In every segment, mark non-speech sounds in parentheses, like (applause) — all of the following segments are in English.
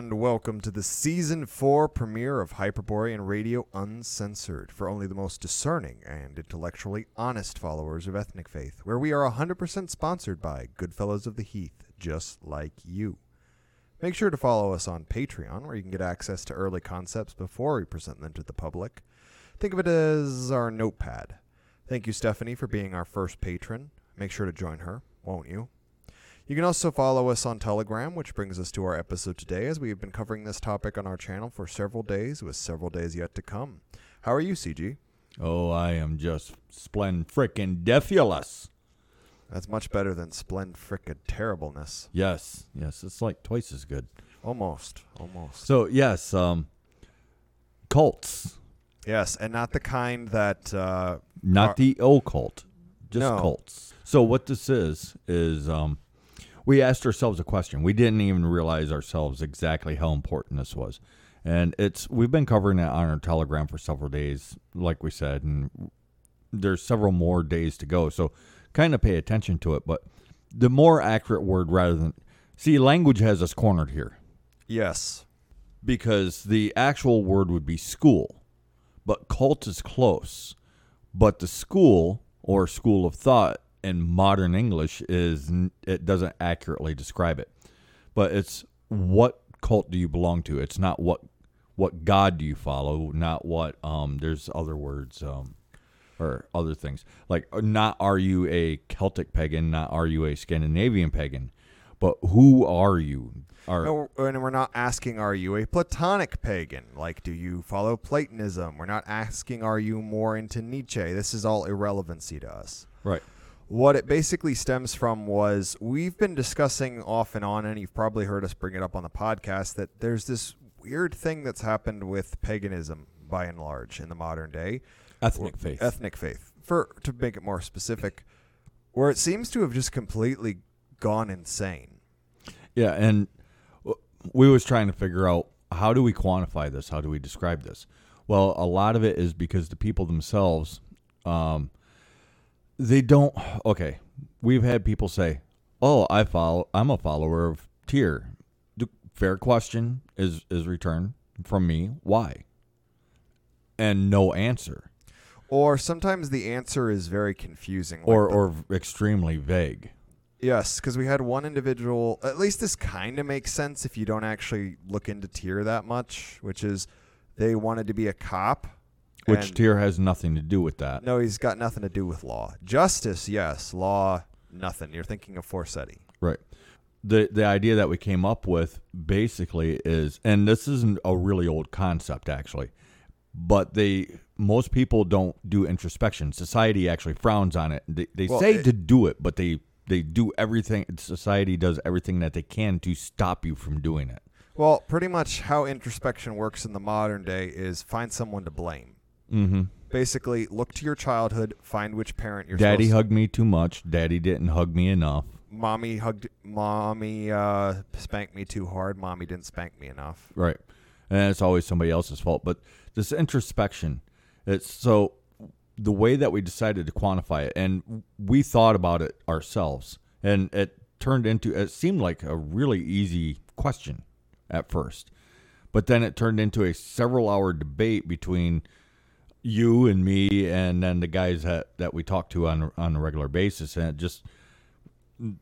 and welcome to the season 4 premiere of Hyperborean Radio Uncensored for only the most discerning and intellectually honest followers of ethnic faith, where we are 100% sponsored by Goodfellows of the Heath, just like you. Make sure to follow us on Patreon, where you can get access to early concepts before we present them to the public. Think of it as our notepad. Thank you, Stephanie, for being our first patron. Make sure to join her, won't you? You can also follow us on Telegram, which brings us to our episode today, as we have been covering this topic on our channel for several days, with several days yet to come. How are you, CG? Oh, I am just splend frickin' defulous. That's much better than splend frickin' terribleness. Yes, yes, it's like twice as good. Almost, almost. So yes, um, cults, Yes, and not the kind that uh, not Are- the occult, just No. cults. So what this is is um, we asked ourselves a question. We didn't even realize ourselves exactly how important this was, and it's we've been covering it on our Telegram for several days, like we said, and there's several more days to go. So kind of pay attention to it, but the more accurate word rather than see language has us cornered here yes, because the actual word would be school, but cult is close. But the school or school of thought in modern English is it doesn't accurately describe it. But it's what cult do you belong to? It's not what what god do you follow, not what um there's other words um or other things. Like uh, not are you a Celtic pagan, not are you a Scandinavian pagan, but who are you? Are No, and we're not asking, are you a Platonic pagan? Like, do you follow Platonism? We're not asking, are you more into Nietzsche? This is all irrelevancy to us. right. What it basically stems from was we've been discussing off and on, and you've probably heard us bring it up on the podcast, that there's this weird thing that's happened with paganism by and large in the modern day. Ethnic faith. Ethnic faith. For to make it more specific, where it seems to have just completely gone insane. Yeah, and we was trying to figure out how do we quantify this? How do we describe this? Well, a lot of it is because the people themselves, um, they don't. Okay, we've had people say, "Oh, I follow. I'm a follower of Tyr." The fair question is is returned from me. Why? And no answer, Or sometimes the answer is very confusing. like or the- or extremely vague. Yes, because we had one individual. At least this kind of makes sense if you don't actually look into Tyr that much, which is they wanted to be a cop. Which and- Tyr has nothing to do with that. No, he's got nothing to do with law. Justice, yes. Law, nothing. You're thinking of Forseti. Right. The the idea that we came up with basically is and this isn't a really old concept actually, but they most people don't do introspection. Society actually frowns on it. They, they Well, say it- to do it, but they they do everything society does everything that they can to stop you from doing it. Well, pretty much how introspection works in the modern day is find someone to blame. Mhm. Basically, look to your childhood, find which parent you're Daddy supposed hugged me too much. Daddy didn't hug me enough. Mommy hugged mommy uh, spanked me too hard. Mommy didn't spank me enough. Right. And it's always somebody else's fault. But this introspection, it's so the way that we decided to quantify it, and we thought about it ourselves, and it turned into, it seemed like a really easy question at first. But then it turned into a several hour debate between you and me and then the guys that, that we talk to on, on a regular basis. And it just,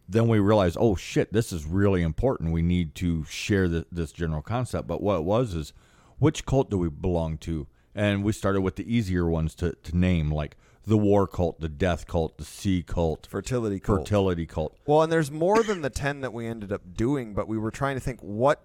then we realized, oh shit, this is really important. We need to share the, this general concept. But what it was is, which cult do we belong to? And we started with the easier ones to, to name, like the war cult, the death cult, the sea cult, Fertility cult. fertility cult. Well, and there's more than the 10 that we ended up doing, but we were trying to think what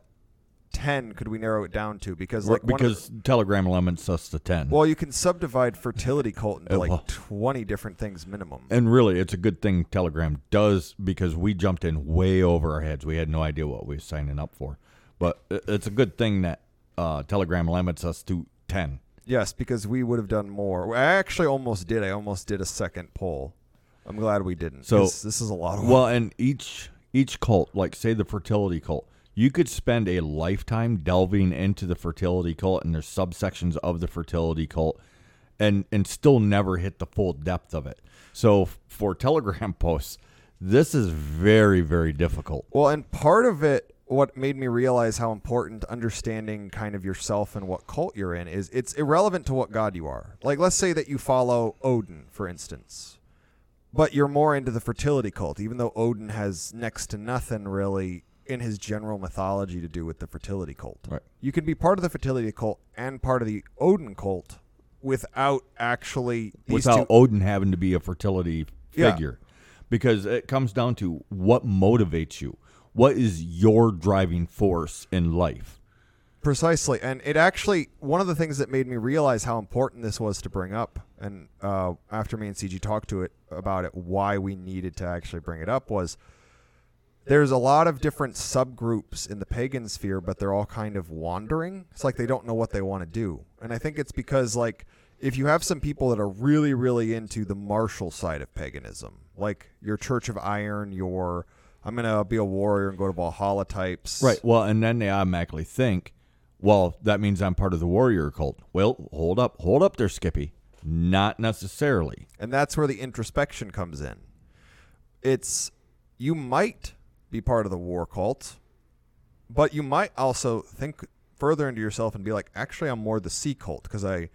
10 could we narrow it down to because like one of because Telegram limits us to 10. well, you can subdivide fertility cult into Uh, (laughs) like well- 20 different things minimum. and really, it's a good thing Telegram does because we jumped in way over our heads. We had no idea what we were signing up for. But it- it's a good thing that uh, Telegram limits us to 10. Yes, because we would have done more. I actually almost did. I almost did a second poll. I'm glad we didn't. So- 'cause this is a lot of Well, and each each cult, like say the fertility cult, you could spend a lifetime delving into the fertility cult and there's subsections of the fertility cult and and still never hit the full depth of it. So for Telegram (laughs) posts, this is very very difficult. Well, and part of it what made me realize how important understanding kind of yourself and what cult you're in is it's irrelevant to what god you are. Like let's say that you follow Odin, for instance. But you're more into the fertility cult, even though Odin has next to nothing really in his general mythology to do with the fertility cult. Right. You can be part of the fertility cult and part of the Odin cult without actually without two Odin having to be a fertility Yeah. figure. Because it comes down to what motivates you. What is your driving force in life? Precisely, and it actually one of the things that made me realize how important this was to bring up, and uh, after me and CG talked to it about it, why we needed to actually bring it up was there's a lot of different subgroups in the pagan sphere, but they're all kind of wandering. It's like they don't know what they want to do, and I think it's because like if you have some people that are really, really into the martial side of paganism, like your Church of Iron, your I'm gonna be a warrior and go to Valhalla types, Right. Well, and then they automatically think, well, that means I'm part of the warrior cult. Well, hold up, hold up there, Skippy. Not necessarily. And that's where the introspection comes in. It's you might be part of the war cult, but you might also think further into yourself and be like, actually, I'm more the sea cult because I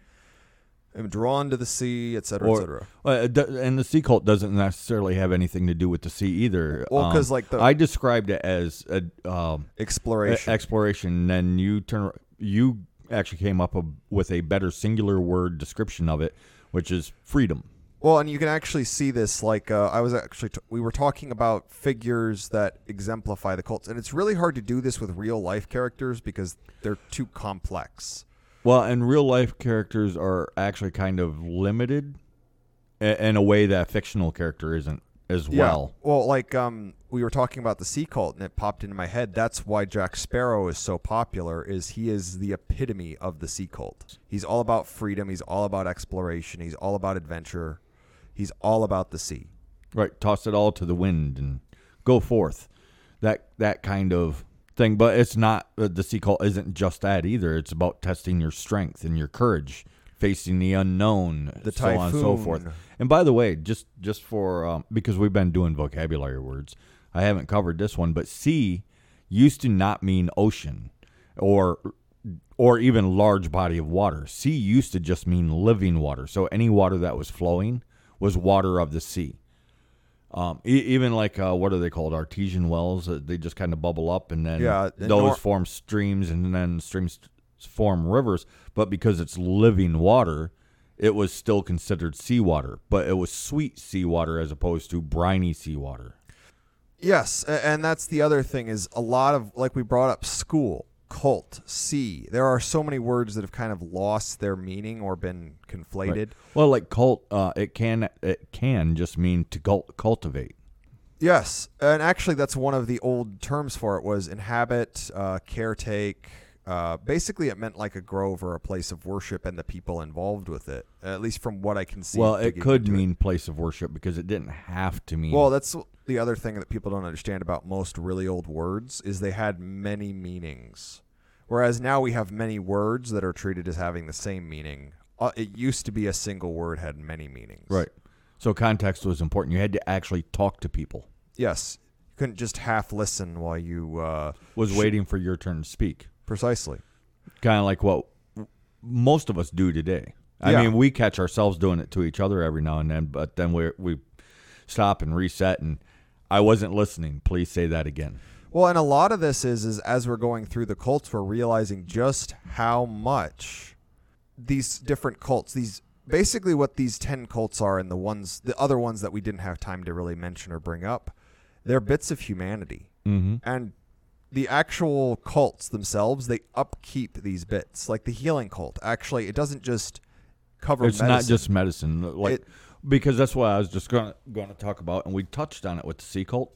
am drawn to the sea, et cetera, et cetera. Uh, and the sea cult doesn't necessarily have anything to do with the sea either. Well, Um, 'cause, like, the- I described it as a um, Exploration. e- exploration. And then you turn, you actually came up a, with a better singular word description of it, which is freedom. Well, and you can actually see this. Like uh, I was actually, t- we were talking about figures that exemplify the cults, and it's really hard to do this with real life characters because they're too complex. Well, and real life characters are actually kind of limited i- in a way that a fictional character isn't as well. Well, like um, we were talking about the sea cult, and it popped into my head. That's why Jack Sparrow is so popular. Is he is the epitome of the sea cult. He's all about freedom. He's all about exploration. He's all about adventure. He's all about the sea. Right, toss it all to the wind and go forth. That that kind of thing, but it's not uh, the sea call isn't just that either. It's about testing your strength and your courage, facing the unknown, The so on and so forth. And by the way, just just for um, because we've been doing vocabulary words, I haven't covered this one, but sea used to not mean ocean or or even large body of water. Sea used to just mean living water. So any water that was flowing was water of the sea. Um, e- even like uh, what are they called? Artesian wells. Uh, they just kind of bubble up, and then Yeah, those nor- form streams, and then streams form rivers. But because it's living water, it was still considered seawater. But it was sweet seawater as opposed to briny seawater. Yes, and that's the other thing is a lot of like we brought up school, cult, see There are so many words that have kind of lost their meaning or been conflated. Well, like cult, uh, it can it can just mean to cult- cultivate. Yes, and actually, that's one of the old terms for it was inhabit, uh, caretake. Uh, basically, it meant like a grove or a place of worship and the people involved with it. At least from what I can see. well, it could mean place of worship because it didn't have to mean. Well, that's the other thing that people don't understand about most really old words is they had many meanings, whereas now we have many words that are treated as having the same meaning. Uh, it used to be a single word had many meanings. right. So context was important. You had to actually talk to people. Yes. You couldn't just half listen while you. Uh, Was sh- waiting for your turn to speak. Precisely. kind of like what most of us do today. I Yeah. mean, we catch ourselves doing it to each other every now and then, but then we we stop and reset. And I wasn't listening. Please say that again. Well, and a lot of this is is as we're going through the cults, we're realizing just how much these different cults, these basically what these ten cults are, and the ones, the other ones that we didn't have time to really mention or bring up, they're bits of humanity, Mm-hmm. and the actual cults themselves, they upkeep these bits. Like the healing cult, actually, it doesn't just cover. It's not just medicine, like It- because that's what I was just going to talk about, and we touched on it with the sea cult.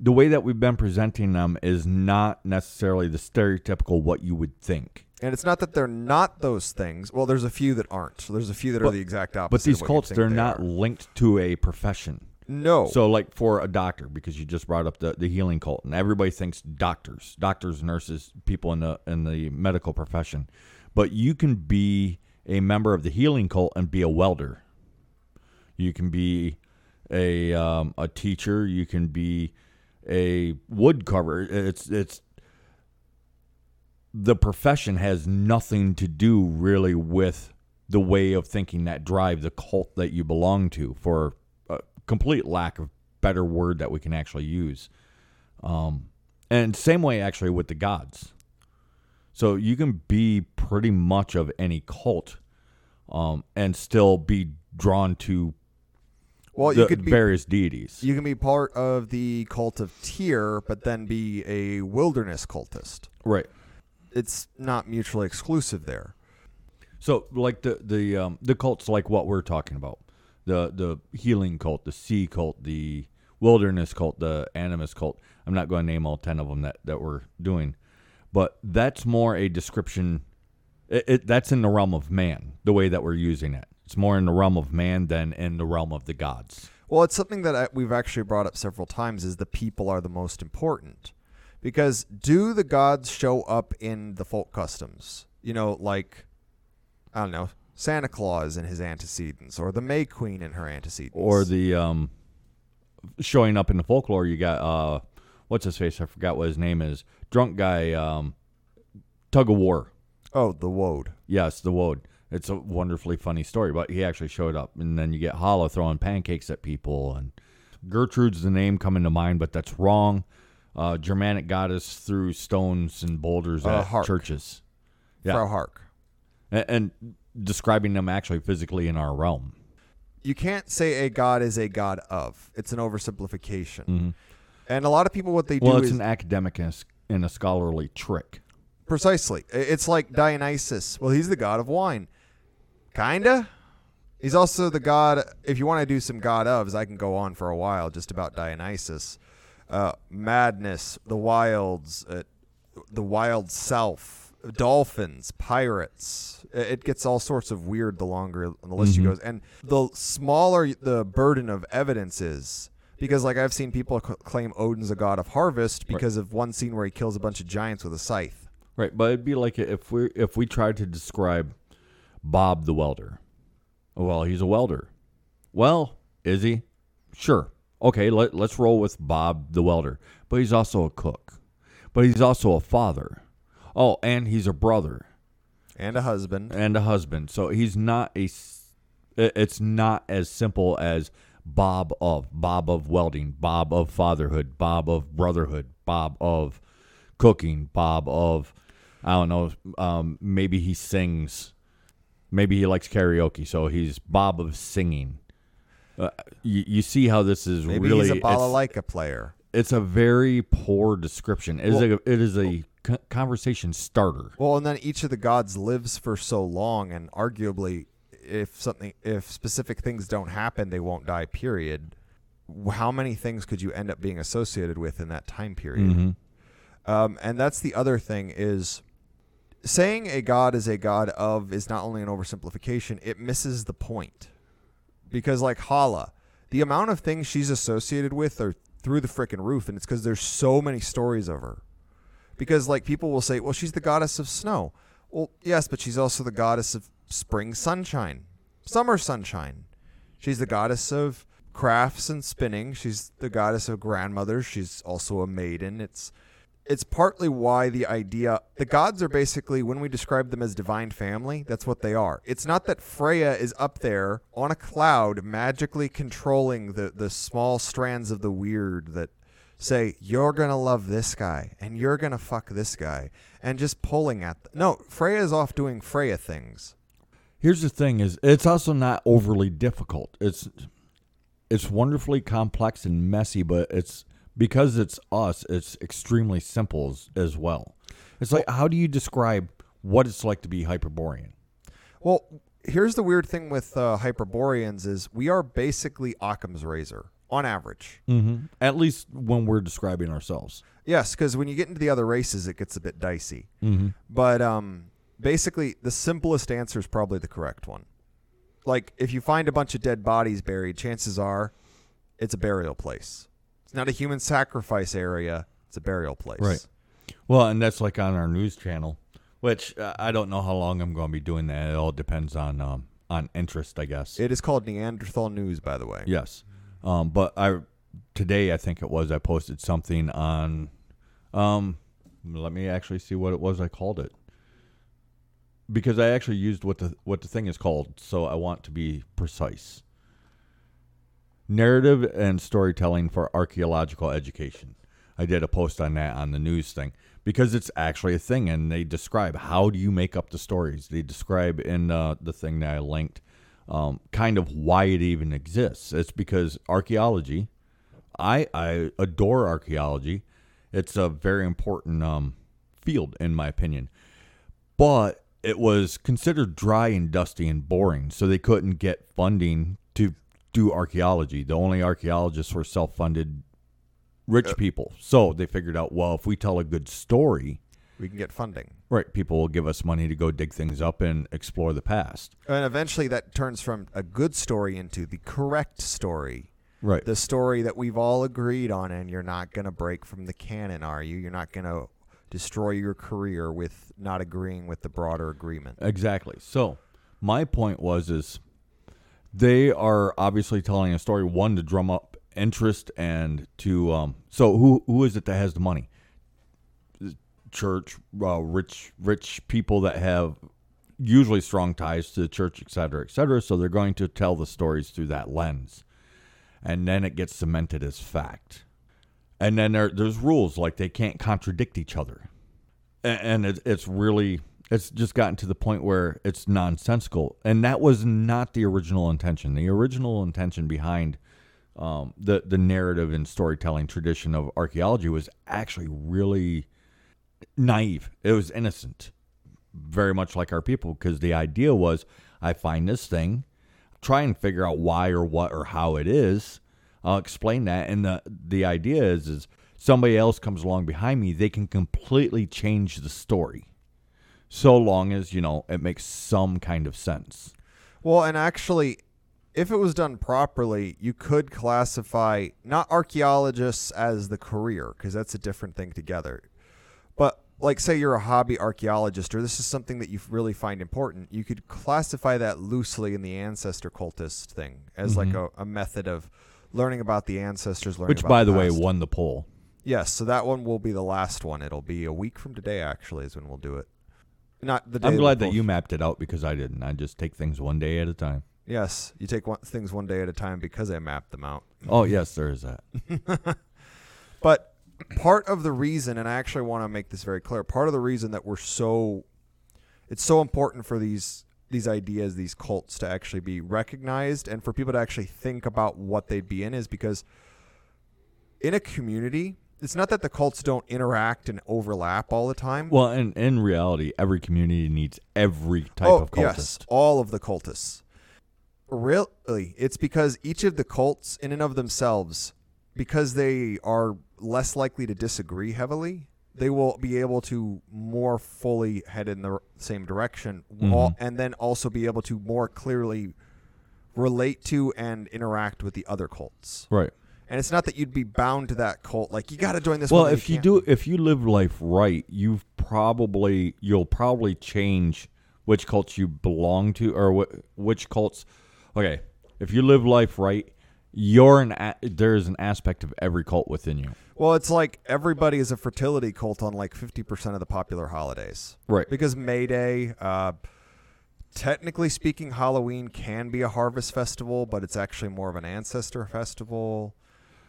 The way that we've been presenting them is not necessarily the stereotypical what you would think. And it's not that they're not those things. Well, there's a few that aren't. So there's a few that are the exact opposite. But these of what you'd cults, they're they not are. linked to a profession. No. So, like for a doctor, because you just brought up the, the healing cult, and everybody thinks doctors, doctors, nurses, people in the in the medical profession, but you can be a member of the healing cult and be a welder. You can be a um, a teacher. You can be a wood carver. It's it's the profession has nothing to do really with the way of thinking that drive the cult that you belong to for complete lack of better word that we can actually use. Um, and same way actually with the gods. So you can be pretty much of any cult um, and still be drawn to Well, you could be various deities. you can be part of the cult of Tyr, but then be a wilderness cultist. right. It's not mutually exclusive there. So like the the um, the cults like what we're talking about, the the healing cult, the sea cult, the wilderness cult, the animus cult. I'm not going to name all ten of them that that we're doing, but that's more a description. It, it that's in the realm of man, the way that we're using it. It's more in the realm of man than in the realm of the gods. Well, it's something that I, we've actually brought up several times is the people are the most important. Because do the gods show up in the folk customs? You know, like I don't know, Santa Claus and his antecedents or the May Queen and her antecedents. Or the um, showing up in the folklore, you got uh, what's his face? I forgot what his name is. Drunk guy, um, tug of war. Oh, the Woad. Yes, the Woad. It's a wonderfully funny story, but he actually showed up. And then you get Hala throwing pancakes at people. And Gertrude's the name coming to mind, but that's wrong. Uh, Germanic goddess threw stones and boulders Uh, at Hark. churches. Yeah. Frau Hark. And, and describing them actually physically in our realm. You can't say a god is a god of. It's an oversimplification. Mhm. And a lot of people, what they do Well, it's is an academic and a s- and a scholarly trick. Precisely. It's like Dionysus. Well, he's the god of wine. Kinda. He's also the god. If you want to do some god ofs, I can go on for a while just about Dionysus. Uh, madness, the wilds, uh, the wild self, dolphins, pirates. It gets all sorts of weird the longer the list you Mhm. goes, and the smaller the burden of evidence is. Because, like, I've seen people c- claim Odin's a god of harvest because of one scene where he kills a bunch of giants with a scythe. Right, but it'd be like if we if we tried to describe Bob the welder. Well, he's a welder. Well, is he? Sure. Okay, let, let's roll with Bob the welder. But he's also a cook. But he's also a father. Oh, and he's a brother and a husband. and a husband. So he's not a s- it's not as simple as Bob of Bob of welding, Bob of fatherhood, Bob of brotherhood, Bob of cooking, Bob of I don't know, um, maybe he sings. Maybe he likes karaoke, so he's Bob of singing. Uh, you, you see how this is Maybe really he's a it's- balalaika player. it's a very poor description. It is a, it is a conversation starter. Well, and then each of the gods lives for so long, and arguably, if something, if specific things don't happen, they won't die. Period. How many things could you end up being associated with in that time period? Mhm. Um, and that's the other thing is saying a god is a god of is not only an oversimplification, it misses the point. Because like Hala, the amount of things she's associated with are through the frickin' roof, and it's because there's so many stories of her. Because like people will say, well, she's the goddess of snow. Well, yes, but she's also the goddess of spring sunshine, summer sunshine. She's the goddess of crafts and spinning. She's the goddess of grandmothers. She's also a maiden. It's it's partly why the idea the gods are basically when we describe them as divine family that's what they are it's not that freya is up there on a cloud magically controlling the the small strands of the weird that say you're gonna love this guy and you're gonna fuck this guy and just pulling at them. no freya is off doing freya things Here's the thing: is it's also not overly difficult. It's it's wonderfully complex and messy, but it's because it's us. It's extremely simple as, as well. It's like how do you describe what it's like to be Hyperborean? well here's the weird thing with uh, hyperboreans is we are basically occam's razor on average Mm-hmm. At least when we're describing ourselves. Yes, because when you get into the other races, it gets a bit dicey. Mm-hmm. But um, basically, the simplest answer is probably the correct one. Like, if you find a bunch of dead bodies buried, chances are it's a burial place. It's not a human sacrifice area, it's a burial place. Right. Well, and that's like on our news channel, which uh, I don't know how long I'm going to be doing that. It all depends on um, on interest, I guess. It is called Neanderthal News, by the way. Yes. Um, but I today I think it was I posted something on um Let me actually see what it was I called it. Because I actually used what the what the thing is called, so I want to be precise. Narrative and storytelling for archaeological education. I did a post on that on the news thing because it's actually a thing, and they describe how do you make up the stories. They describe in uh, the thing that I linked um, kind of why it even exists. It's because archaeology. I I adore archaeology. It's a very important um, field, in my opinion. But it was considered dry and dusty and boring, so they couldn't get funding to do archaeology. The only archaeologists were self funded rich people. So they figured out, well, if we tell a good story, We can get funding. right, people will give us money to go dig things up and explore the past. And eventually that turns from a good story into the correct story. Right. The story that we've all agreed on, and you're not going to break from the canon, are you? You're not going to destroy your career with not agreeing with the broader agreement. Exactly. So my point was is they are obviously telling a story one to drum up interest and to um so who who is it that has the money church uh, rich rich people that have usually strong ties to the church et cetera et cetera. So they're going to tell the stories through that lens. And then it gets cemented as fact. And then there, there's rules like they can't contradict each other. A- and it, it's really it's just gotten to the point where it's nonsensical. And that was not the original intention. The original intention behind um, the the narrative and storytelling tradition of archaeology was actually really naive. It was innocent very much like our people because the idea was i find this thing try and figure out why or what or how it is. I'll explain that and the the idea is is somebody else comes along behind me they can completely change the story. So long as you know it makes some kind of sense. Well, and actually, if it was done properly, you could classify not archaeologists as the career, because that's a different thing together. But, like, say you're a hobby archaeologist, or this is something that you really find important, you could classify that loosely in the ancestor cultist thing as like mm-hmm. a, a method of learning about the ancestors. Learning which by the way past. won the poll Yes, so that one will be the last one. It'll be a week from today, actually, is when we'll do it. Not the day. i'm glad that you mapped it out because i didn't i just take things one day at a time Yes, you take one, things one day at a time because I mapped them out. oh yes there is that (laughs) But part of the reason, and I actually want to make this very clear, part of the reason that we're so, it's so important for these these ideas, these cults to actually be recognized, and for people to actually think about what they'd be in, is because in a community, it's not that the cults don't interact and overlap all the time. Well, and in reality, every community needs every type oh of cultist. yes, all of the cultists. Really, it's because each of the cults, in and of themselves, because they are less likely to disagree heavily, they will be able to more fully head in the same direction, all- mm-hmm. and then also be able to more clearly relate to and interact with the other cults. Right. And it's not that you'd be bound to that cult, like you got to join this. Well, if you can't. do, if you live life right, you've probably you'll probably change which cults you belong to or wh- which cults. Okay, if you live life right, you're an a- there's an aspect of every cult within you. Well, it's like everybody is a fertility cult on like 50% of the popular holidays. Right. Because May Day, uh, technically speaking, Halloween can be a harvest festival, but it's actually more of an ancestor festival.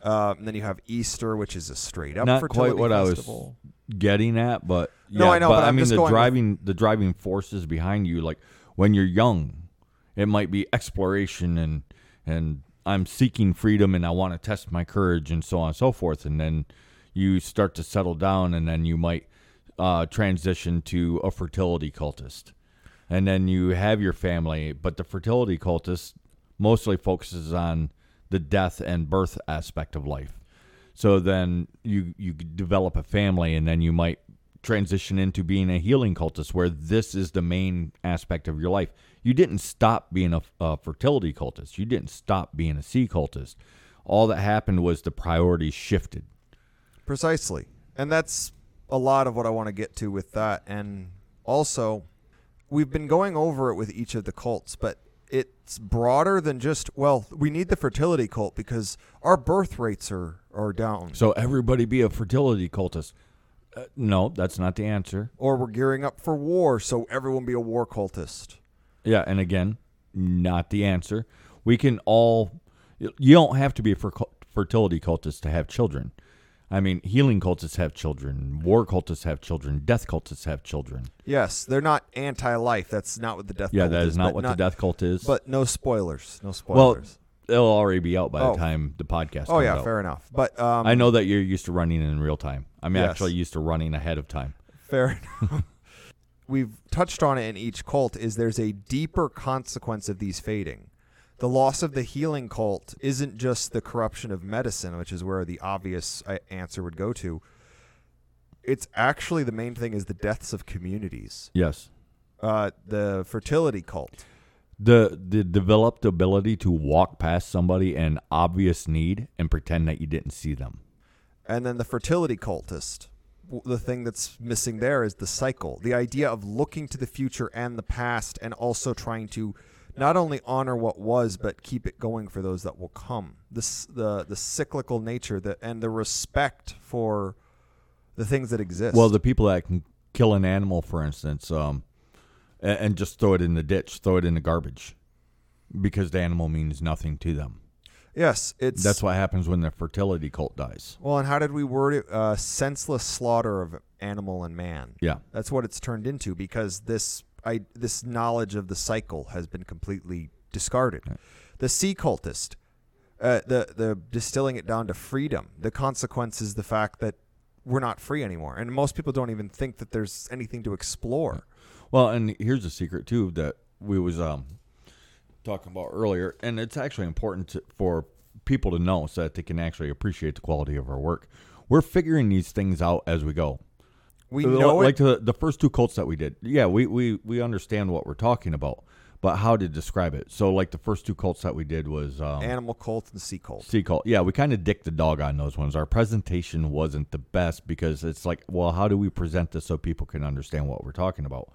Uh, and then you have Easter, which is a straight up Not fertility quite what I was festival. getting at, but No, I know, but I I'm mean the going with- driving the driving forces behind you. Like when you're young, it might be exploration and and I'm seeking freedom and I want to test my courage and so on and so forth. And then you start to settle down, and then you might uh, transition to a fertility cultist, and then you have your family. But the fertility cultist mostly focuses on the death and birth aspect of life. So then you you develop a family, and then you might transition into being a healing cultist, where this is the main aspect of your life. You didn't stop being a, a fertility cultist. You didn't stop being a sea cultist. All that happened was the priorities shifted. Precisely. And that's a lot of what I want to get to with that. And also, we've been going over it with each of the cults, but it's broader than just, well, we need the fertility cult because our birth rates are, are down. So everybody be a fertility cultist. Uh, no, that's not the answer. Or we're gearing up for war, so everyone be a war cultist. Yeah, and again, not the answer. We can all. You don't have to be a fertility cultist to have children. I mean, healing cultists have children, war cultists have children, death cultists have children. Yes, they're not anti-life. That's not what the death. Yeah, cult that is not but what the death cult is. But no spoilers. No spoilers. well, it'll already be out by Oh. the time the podcast. oh yeah, out. fair enough. But um, I know that you're used to running in real time. I'm Yes. actually used to running ahead of time. Fair (laughs) enough. We've touched on it in each cult is there's a deeper consequence of these fading. The loss of the healing cult isn't just the corruption of medicine, which is where the obvious uh, answer would go to. It's actually the main thing is the deaths of communities. Yes. Uh, the fertility cult. The the developed ability to walk past somebody in obvious need and pretend that you didn't see them. And then the fertility cultist. The thing that's missing there is the cycle. The idea of looking to the future and the past and also trying to not only honor what was but keep it going for those that will come. This the the cyclical nature that and the respect for the things that exist. Well, the people that can kill an animal, for instance, um, and, and just throw it in the ditch, throw it in the garbage, because the animal means nothing to them. Yes, it's That's what happens when the fertility cult dies. Well, and how did we word it? Uh, senseless slaughter of animal and man. Yeah. That's what it's turned into because this I this knowledge of the cycle has been completely discarded. The sea cultist, uh, the the distilling it down to freedom. The consequence is the fact that we're not free anymore, and most people don't even think that there's anything to explore. Well, and here's a secret too that we was um talking about earlier, and it's actually important to, for people to know so that they can actually appreciate the quality of our work. We're figuring these things out as we go. We know like it. the the first two cults that we did. Yeah, we we we understand what we're talking about, but how to describe it. So, like the first two cults that we did was um, Animal cult and sea cult. Sea cult. Yeah, we kind of dicked the dog on those ones. Our presentation wasn't the best because it's like, well, how do we present this so people can understand what we're talking about?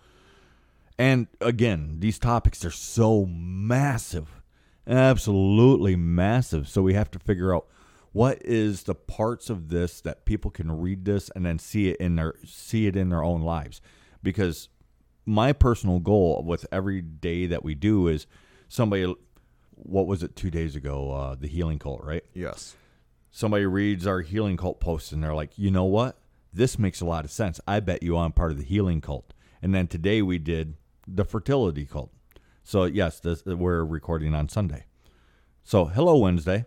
And again, these topics are so massive, absolutely massive. So we have to figure out what is the parts of this that people can read this and then see it in their see it in their own lives. Because my personal goal with every day that we do is somebody what was it two days ago uh, the healing cult right Yes. somebody reads our healing cult post and they're like you know what this makes a lot of sense i bet you i'm part of the healing cult and then today we did the fertility cult so yes this, we're recording on sunday so hello wednesday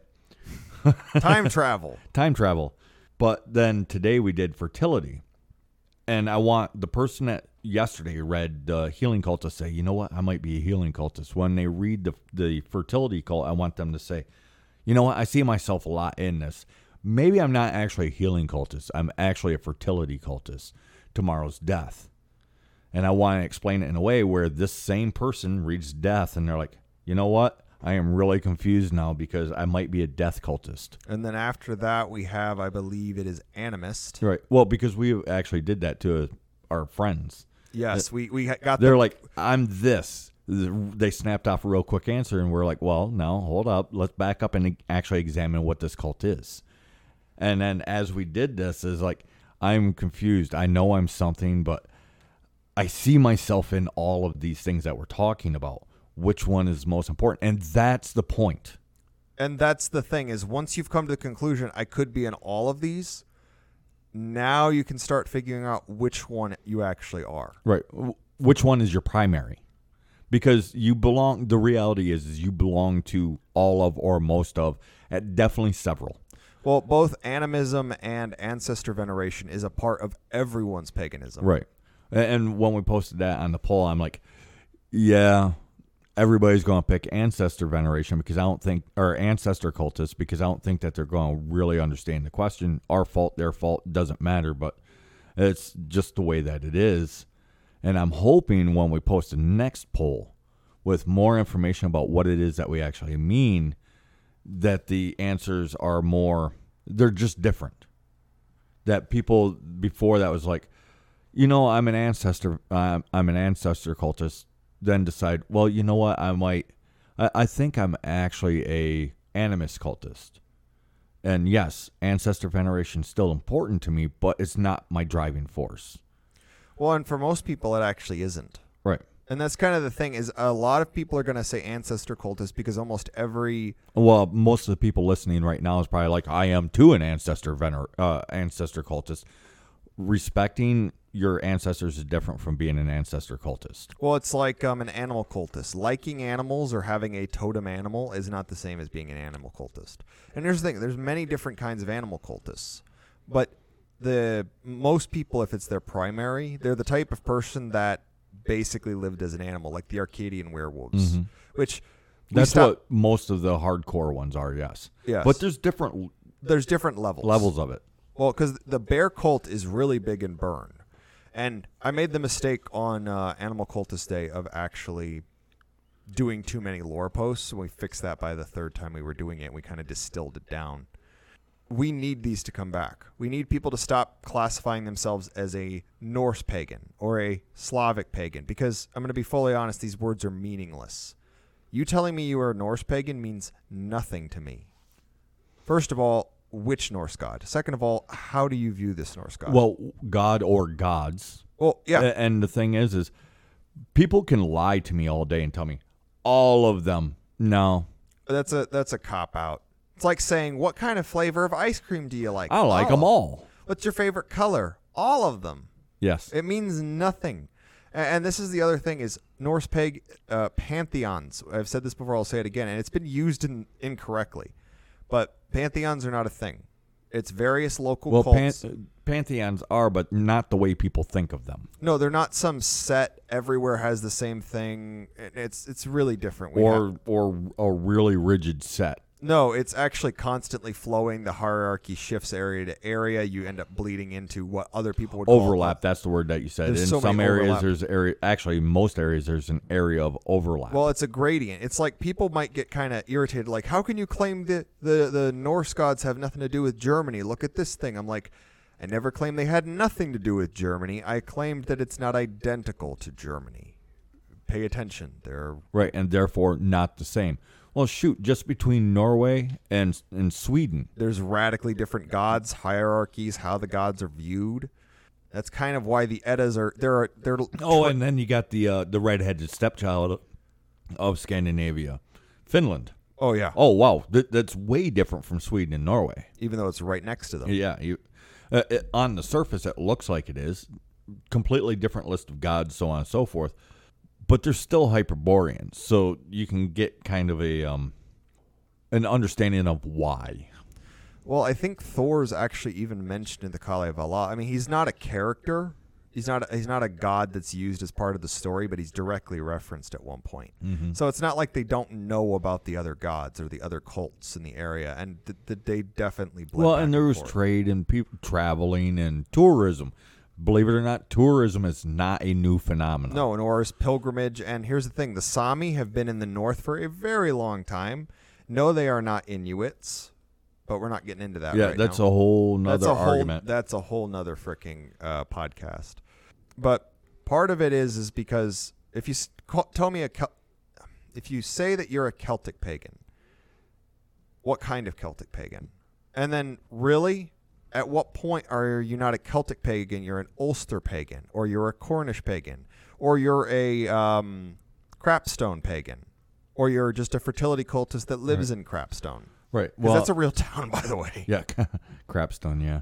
(laughs) Time travel. time travel. But then today we did fertility. And I want the person that yesterday read the healing cult to say, you know what, I might be a healing cultist. When they read the the fertility cult, I want them to say, you know what, I see myself a lot in this. Maybe I'm not actually a healing cultist. I'm actually a fertility cultist. Tomorrow's death. And I want to explain it in a way where this same person reads death and they're like, you know what? I am really confused now because I might be a death cultist. And then after that, we have, I believe, it is animist. Right. Well, because we actually did that to our friends. Yes, we we got They're the, like, I'm this. They snapped off a real quick answer, and we're like, well, no, hold up. Let's back up and actually examine what this cult is. And then as we did this, is like, I'm confused. I know I'm something, but I see myself in all of these things that we're talking about. Which one is most important? And that's the point. and that's the thing is once you've come to the conclusion I could be in all of these, now you can start figuring out which one you actually are. Right. Which one is your primary? Because you belong. The reality is, is you belong to all of or most of, at definitely several. Well, both animism and ancestor veneration is a part of everyone's paganism. Right. And when we posted that on the poll, I'm like, yeah, everybody's going to pick ancestor veneration because I don't think, or ancestor cultists because I don't think that they're going to really understand the question. Our fault, their fault, doesn't matter, but it's just the way that it is. And I'm hoping when we post the next poll with more information about what it is that we actually mean, that the answers are more, they're just different. That people before that was like, you know, I'm an ancestor, um, I'm an ancestor cultist, then decide, well, you know what, I might, I, I think I'm actually a animist cultist. And yes, ancestor veneration is still important to me, but it's not my driving force. Well, and for most people, it actually isn't. Right. And that's kind of the thing is a lot of people are going to say ancestor cultist because almost every Well, most of the people listening right now is probably like, I am too an ancestor vener- uh, ancestor cultist. Respecting your ancestors is different from being an ancestor cultist. well, it's like um, an animal cultist. Liking animals or having a totem animal is not the same as being an animal cultist. And here's the thing: there's many different kinds of animal cultists, but the most people, if it's their primary, they're the type of person that basically lived as an animal, like the Arcadian werewolves, which That's stop- what most of the hardcore ones are, yes. Yes. But there's different there's different levels. levels of it. Well, because the bear cult is really big in Bern, and I made the mistake on uh, Animal Cultist Day of actually doing too many lore posts, we fixed that by the third time we were doing it. We kind of distilled it down. We need these to come back. We need people to stop classifying themselves as a Norse pagan or a Slavic pagan, because I'm going to be fully honest; these words are meaningless. You telling me you are a Norse pagan means nothing to me. First of all, which Norse god? Second of all, how do you view this Norse god? Well, God or gods. well, yeah, And the thing is, is people can lie to me all day and tell me all of them. No, that's a that's a cop out. It's like saying, "What kind of flavor of ice cream do you like?" I like them all. What's your favorite color? All of them. Yes. It means nothing. And this is the other thing: is Norse peg uh, pantheons. I've said this before. I'll say it again, and it's been used in, incorrectly. But pantheons are not a thing. It's various local well, pan- pantheons are, but not the way people think of them. no, they're not some set. Everywhere has the same thing. It's it's really different. We Or have- or a really rigid set. No, it's actually constantly flowing. The hierarchy shifts area to area. You end up bleeding into what other people would call Overlap. That's the word that you said. There's In so some areas, overlap. there's area. Actually, most areas, there's an area of overlap. Well, it's a gradient. It's like people might get kind of irritated. Like, how can you claim the, the the Norse gods have nothing to do with Germany? Look at this thing. I'm like, I never claimed they had nothing to do with Germany. I claimed that it's not identical to Germany. Pay attention. They're right, and therefore not the same. Well, shoot, just between Norway and and Sweden, there's radically different gods, hierarchies, how the gods are viewed. That's kind of why the Eddas are there. Are they're Oh, and then you got the uh, the redheaded stepchild of Scandinavia, Finland. oh yeah. Oh wow, Th- that's way different from Sweden and Norway. Even though it's right next to them. Yeah, you uh, it, on the surface it looks like it is completely different list of gods, so on and so forth. But they're still Hyperboreans, so you can get kind of a um an understanding of why. Well, I think Thor's actually even mentioned in the Kalevala. I mean, he's not a character. He's not. He's not a god that's used as part of the story, but he's directly referenced at one point. Mm-hmm. So it's not like they don't know about the other gods or the other cults in the area, and th- th- they definitely. Well, and there was forth. trade and people traveling and tourism. Believe it or not, tourism is not a new phenomenon. No, nor is pilgrimage. And here's the thing: the Sami have been in the north for a very long time. No, they are not Inuits, but we're not getting into that. yeah, right that's a whole nother that's a argument. Whole, that's a whole nother freaking uh, podcast. But part of it is is because if you call, tell me a Kel- if you say that you're a Celtic pagan, what kind of Celtic pagan? And then really, at what point are you not a Celtic pagan? You're an Ulster pagan, or you're a Cornish pagan, or you're a um, Crapstone pagan, or you're just a fertility cultist that lives in Crapstone. Right. Well, that's a real town, by the way. yeah, (laughs) Crapstone, yeah,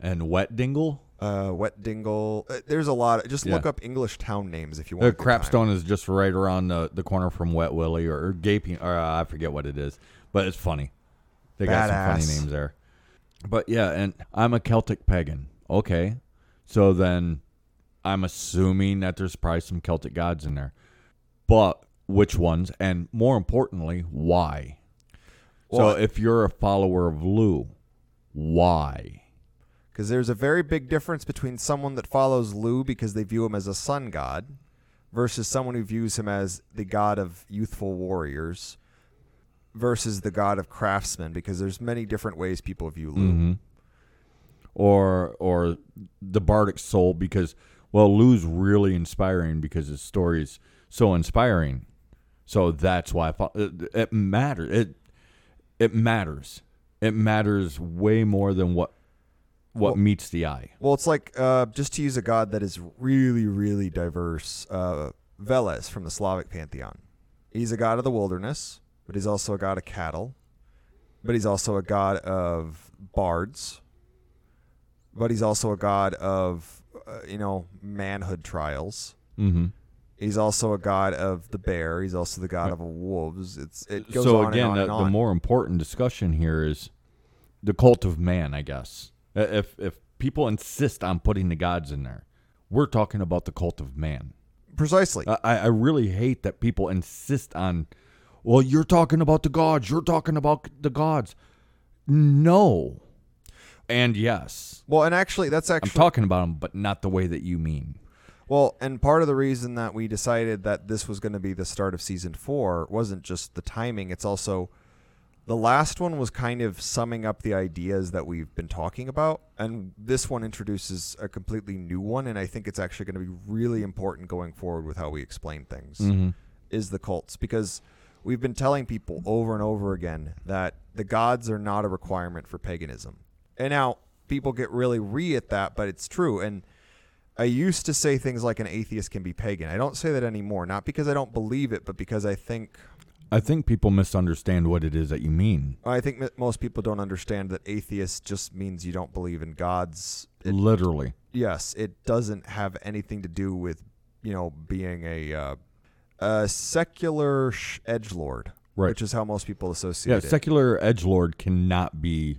and Wet Dingle. uh, Wet Dingle. Uh, there's a lot. Of, just look up English town names if you want. a good time. Crapstone is just right around the, the corner from Wet Willie or, or Gaping, or uh, I forget what it is, but it's funny. They got some funny names there. But yeah, and I'm a Celtic pagan. Okay, so then I'm assuming that there's probably some Celtic gods in there, but which ones, and more importantly, why? Well, so if you're a follower of Lugh, why? Because there's a very big difference between someone that follows Lugh because they view him as a sun god versus someone who views him as the god of youthful warriors versus the god of craftsmen because there's many different ways people view Lugh. hmm Or or the bardic soul because well, Lugh's really inspiring because his story is so inspiring. So that's why it, it matters. It it matters. it matters way more than what what Well- meets the eye. Well, it's like uh, just to use a god that is really, really diverse. Uh, Veles from the Slavic pantheon. He's a god of the wilderness, but he's also a god of cattle. But he's also a god of bards. But he's also a god of, uh, you know, manhood trials. Mm-hmm. He's also a god of the bear. He's also the god of wolves. It's it goes so on again, and on the, and the more important discussion here is the cult of man. I guess Uh, if if people insist on putting the gods in there, we're talking about the cult of man. Precisely. I, I really hate that people insist on. Well, you're talking about the gods. You're talking about the gods. No, and yes, well, and actually, that's actually. I'm talking about them, but not the way that you mean. Well, and part of the reason that we decided that this was going to be the start of season four wasn't just the timing, it's also the last one was kind of summing up the ideas that we've been talking about. And this one introduces a completely new one. And I think it's actually going to be really important going forward with how we explain things Mm-hmm. is the cults. Because we've been telling people over and over again that the gods are not a requirement for paganism. And now people get really re at that, but it's true. And I used to say things like an atheist can be pagan. I don't say that anymore, not because I don't believe it, but because I think I think people misunderstand what it is that you mean. I think most people don't understand that atheist just means you don't believe in gods. It, Literally, yes, it doesn't have anything to do with you know being a uh, a secular sh- edge lord, Right. Which is how most people associate yeah. it. Secular edge lord cannot be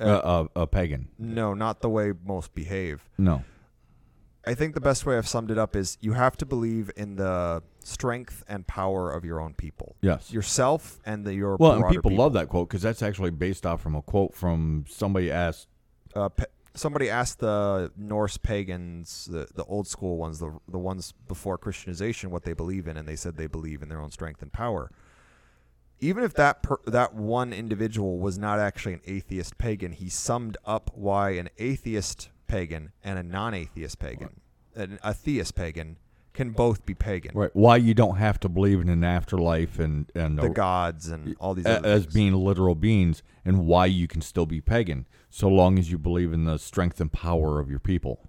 uh, a, a pagan. no, not the way most behave. No. I think the best way I've summed it up is you have to believe in the strength and power of your own people, Yes. yourself, and the your well, and broader people, love that quote because that's actually based off from a quote from somebody asked. uh, pa- somebody asked the Norse pagans, the, the old school ones, the the ones before Christianization, what they believe in, and they said they believe in their own strength and power. Even if that per, that one individual was not actually an atheist pagan, he summed up why an atheist pagan and a non-atheist pagan, an, a theist pagan, can both be pagan. Right. Why you don't have to believe in an afterlife and and The a- gods and all these a- other as being literal beings, and why you can still be pagan so long as you believe in the strength and power of your people.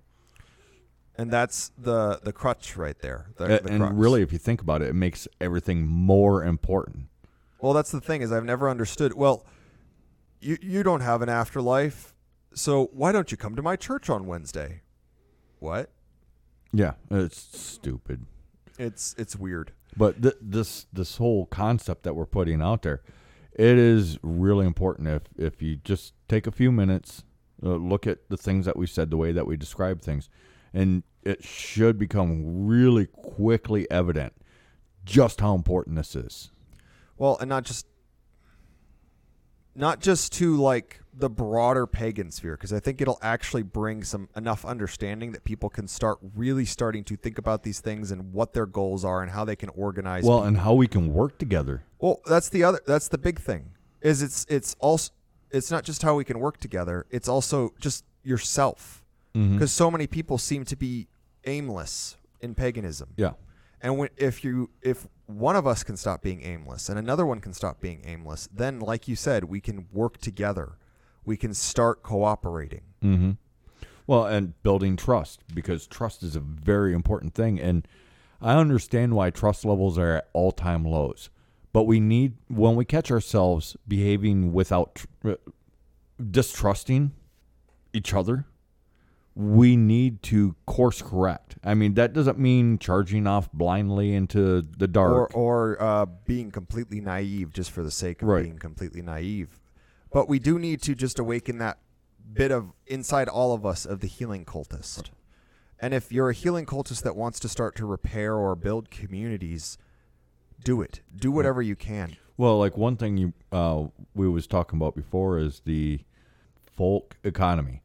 and that's the the crutch right there. The, the and crux. really, if you think about it, it makes everything more important. Well, that's the thing is I've never understood. Well, you you don't have an afterlife, so why don't you come to my church on Wednesday? What? Yeah, it's stupid. It's it's weird. But th- this this whole concept that we're putting out there, it is really important. If if you just take a few minutes, uh, look at the things that we said, the way that we describe things, and it should become really quickly evident just how important this is. Well, and not just not just to like the broader pagan sphere because I think it'll actually bring some enough understanding that people can start really starting to think about these things and what their goals are and how they can organize Well, and how we can work together. Well, that's the other. That's the big thing. Is it's it's also it's not just how we can work together. It's also just yourself, mm-hmm. because so many people seem to be aimless in paganism. Yeah. And when, if you if one of us can stop being aimless and another one can stop being aimless, then like you said, we can work together. We can start cooperating. Mm-hmm. Well, and building trust because trust is a very important thing, and I understand why trust levels are at all time lows. But we need when we catch ourselves behaving without tr- uh, distrusting each other, we need to course correct. I mean, that doesn't mean charging off blindly into the Or dark. or uh, being completely naive just for the sake of Right. being completely naive. But we do need to just awaken that bit of inside all of us of the healing cultist. And if you're a healing cultist that wants to start to repair or build communities, do it. Do whatever you can. Well, like one thing you uh, we was talking about before is the folk economy.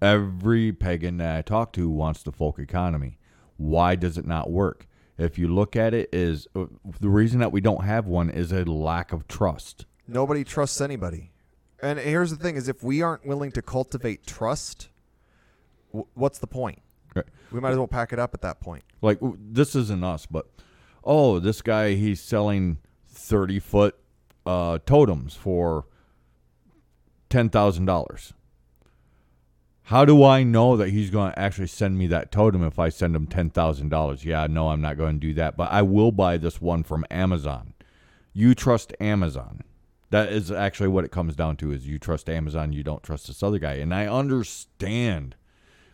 Every pagan that I talk to wants the folk economy. Why does it not work? If you look at it, is uh, the reason that we don't have one is a lack of trust. Nobody trusts anybody. And here's the thing is if we aren't willing to cultivate trust, w- what's the point? Right. We might as well pack it up at that point. Like this isn't us, but oh, this guy he's selling thirty foot uh, totems for ten thousand dollars. How do I know that he's going to actually send me that totem if I send him ten thousand dollars? Yeah, no, I'm not going to do that, but I will buy this one from Amazon. You trust Amazon. That is actually what it comes down to: is you trust Amazon, you don't trust this other guy, and I understand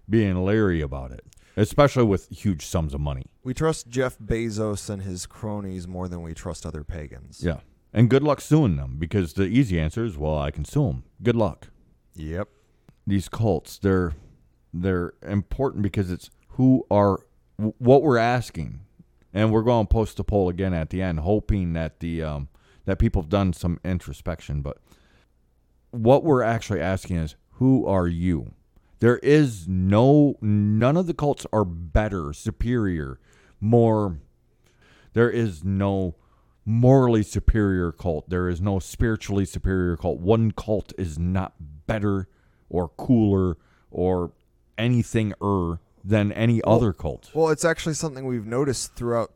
being leery about it, especially with huge sums of money. We trust Jeff Bezos and his cronies more than we trust other pagans. Yeah, and good luck suing them because the easy answer is, well, I can sue them. Good luck. Yep. these cults they're they're important because it's who are what we're asking and we're going to post a poll again at the end hoping that the um, that people have done some introspection but what we're actually asking is who are you? There is no none of the cults are better superior more there is no morally superior cult. There is no spiritually superior cult. One cult is not better or cooler or anything er than any other cult. Well, it's actually something we've noticed throughout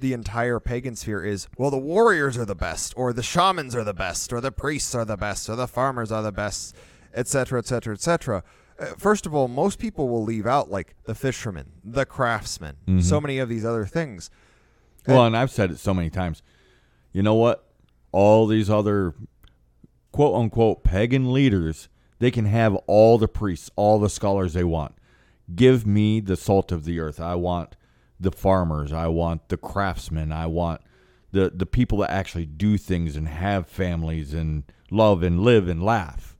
the entire pagan sphere is well the warriors are the best or the shamans are the best or the priests are the best or the farmers are the best etc etc etc first of all most people will leave out like the fishermen the craftsman mm-hmm. so many of these other things. Well and i've said it so many times. You know what? All these other quote unquote pagan leaders they can have all the priests all the scholars they want. Give me the salt of the earth. I want the farmers. I want the craftsmen. I want the the people that actually do things and have families and love and live and laugh.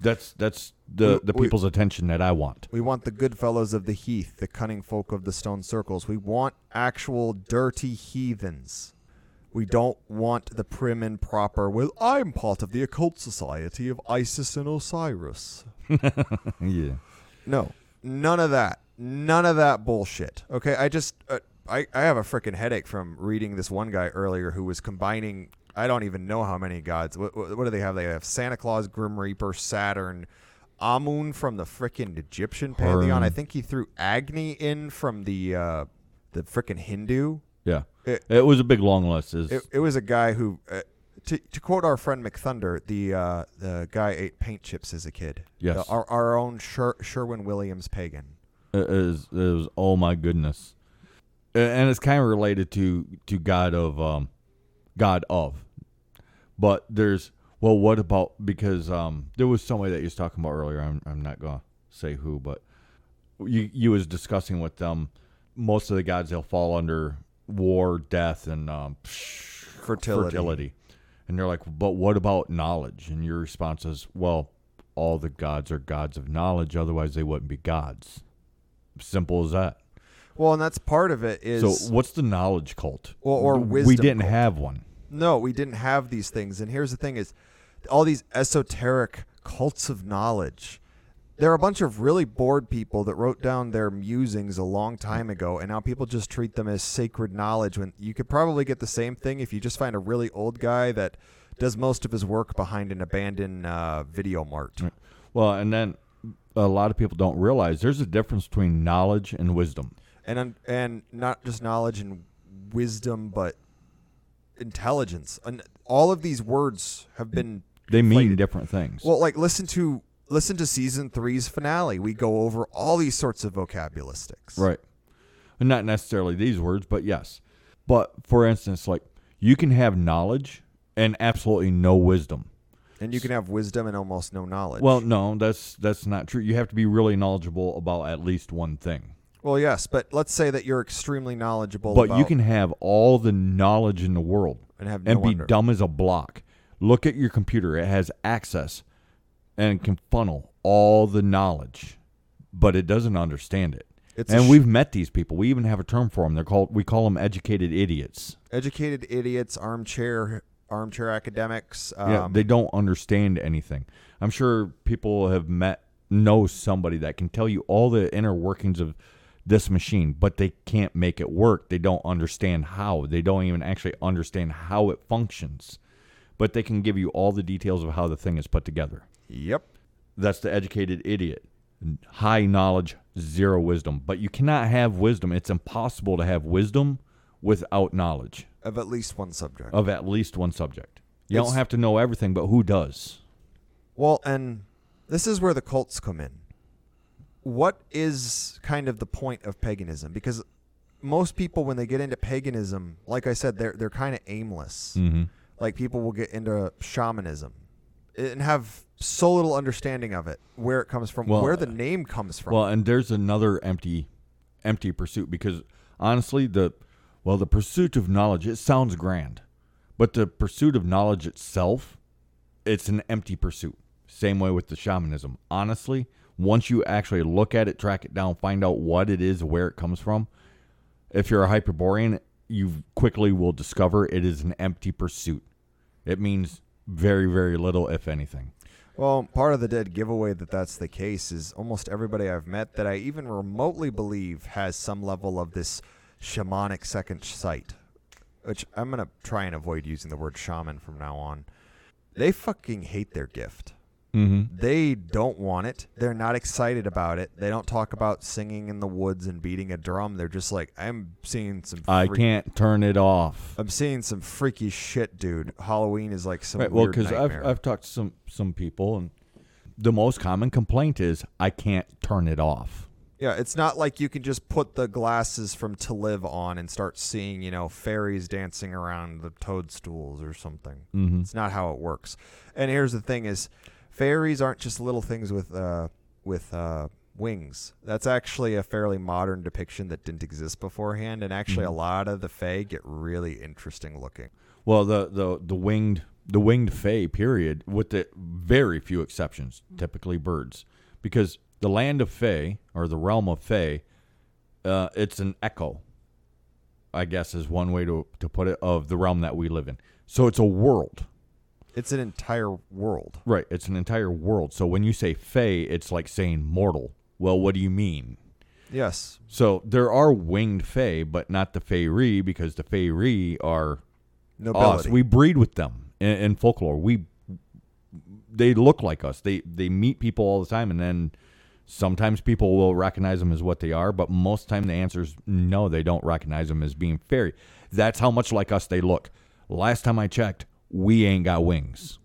That's that's the the We- we- people's attention that i want. We want the good fellows of the heath the cunning folk of the stone circles. We want actual dirty heathens. We don't want the prim and proper. Well i'm part of the occult society of isis and osiris. (laughs) Yeah. No, none of that. None of that bullshit. Okay, I just uh, I I have a freaking headache from reading this one guy earlier who was combining. I don't even know how many gods. What, what, what do they have? They have Santa Claus, Grim Reaper, Saturn, Amun from the freaking Egyptian pantheon. I think he threw Agni in from the uh, the freaking Hindu. yeah It- it, was a big long list It, it was a guy who, uh, to, to quote our friend McThunder, the uh, the guy ate paint chips as a kid. Yes. The- our our own Sher- Sherwin Williams pagan. It is it was oh my goodness, and it's kind of related to to God of um, God of, but there's well, what about because um, there was somebody that you was talking about earlier. I'm I'm not gonna say who, but you you was discussing with them. Most of the gods they'll fall under war, death, and um, Fertility. fertility, and they're like, but what about knowledge? And your response is, well, all the gods are gods of knowledge. Otherwise, they wouldn't be gods. Simple as that. Well, and that's part of it is so, what's the knowledge cult? Or- or we didn't cult. have one. no, we didn't have these things. And here's the thing: is all these esoteric cults of knowledge. There are a bunch of really bored people that wrote down their musings a long time ago, and now people just treat them as sacred knowledge. When you could probably get the same thing if you just find a really old guy that does most of his work behind an abandoned uh, video mart. Well, and then a lot of people don't realize there's a difference between knowledge and wisdom. and and not just knowledge and wisdom, but intelligence. And all of these words have been They mean conflated. different things. Well, like listen to listen to season three's finale. We go over all these sorts of vocabulistics. right. Not necessarily these words, but yes. But for instance, like you can have knowledge and absolutely no wisdom. And you can have wisdom and almost no knowledge. Well, no, that's that's not true. You have to be really knowledgeable about at least one thing. well, yes, but let's say that you're extremely knowledgeable. But you can have all the knowledge in the world and have no and be wonder. dumb as a block. Look at your computer; it has access and can funnel all the knowledge, but it doesn't understand it. It's and sh- we've met these people. We even have a term for them. They're called we call them educated idiots. educated idiots, armchair armchair academics. Um, yeah, they don't understand anything. I'm sure people have met know somebody that can tell you all the inner workings of this machine, but they can't make it work. They don't understand how. They don't even actually understand how it functions. But they can give you all the details of how the thing is put together. yep. That's the educated idiot. High knowledge, zero wisdom. But you cannot have wisdom. It's impossible to have wisdom without knowledge Of at least one subject. of at least one subject. You It's- don't have to know everything, but who does? Well, and this is where the cults come in. What is kind of the point of paganism? Because most people, when they get into paganism, like I said, they're they're kind of aimless. Mm-hmm. Like people will get into shamanism and have so little understanding of it, where it comes from, Well, where the name comes from. Well, and there's another empty, empty pursuit because honestly, the well, the pursuit of knowledge it sounds grand, but the pursuit of knowledge itself, it's an empty pursuit. Same way with the shamanism. Honestly, once you actually look at it, track it down, find out what it is, where it comes from. If you're a Hyperborean, you quickly will discover it is an empty pursuit. It means very, very little, if anything. Well, part of the dead giveaway that that's the case is almost everybody I've met that I even remotely believe has some level of this shamanic second sight, which I'm going to try and avoid using the word shaman from now on. They fucking hate their gift. Mm-hmm. They don't want it. They're not excited about it. They don't talk about singing in the woods and beating a drum. They're just like, I'm seeing some. I can't turn it off. I'm seeing some freaky shit, dude. Halloween is like some Right. Well, because I've. I've talked to some some people, and the most common complaint is I can't turn it off. Yeah, it's not like you can just put the glasses from They Live on and start seeing, you know, fairies dancing around the toadstools or something. Mm-hmm. It's not how it works. And here's the thing: is fairies aren't just little things with uh, with uh, wings. That's actually a fairly modern depiction that didn't exist beforehand. And actually, Mhm. a lot of the fae get really interesting looking. Well, the the the winged the winged fae period, with the very few exceptions, typically birds, because the land of fae or the realm of fae, uh, it's an echo. I guess is one way to to put it of the realm that we live in. So it's a world. It's an entire world. Right, it's an entire world. So when you say fae, it's like saying mortal. Well, what do you mean? Yes, So there are winged fae, but not the faerie because the faerie are nobility. us. We breed with them in, in folklore. We they look like us. They they meet people all the time, and then sometimes people will recognize them as what they are. But most time the answer is no. They don't recognize them as being fairy. That's how much like us they look. Last time I checked, we ain't got wings.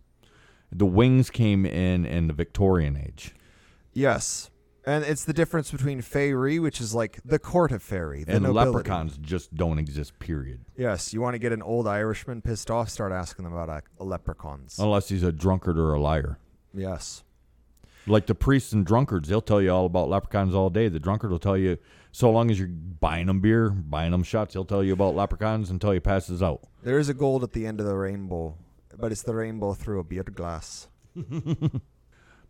The wings came in in the Victorian age. yes. And it's the difference between fairy, which is like the court of fairy, the and nobility. leprechauns just don't exist. Period. Yes, you want to get an old Irishman pissed off, start asking them about uh, leprechauns. Unless he's a drunkard or a liar. Yes. Like the priests and drunkards, they'll tell you all about leprechauns all day. The drunkard will tell you, so long as you're buying them beer, buying them shots, he'll tell you about leprechauns until he passes out. There is a gold at the end of the rainbow, but it's the rainbow through a beer glass. (laughs)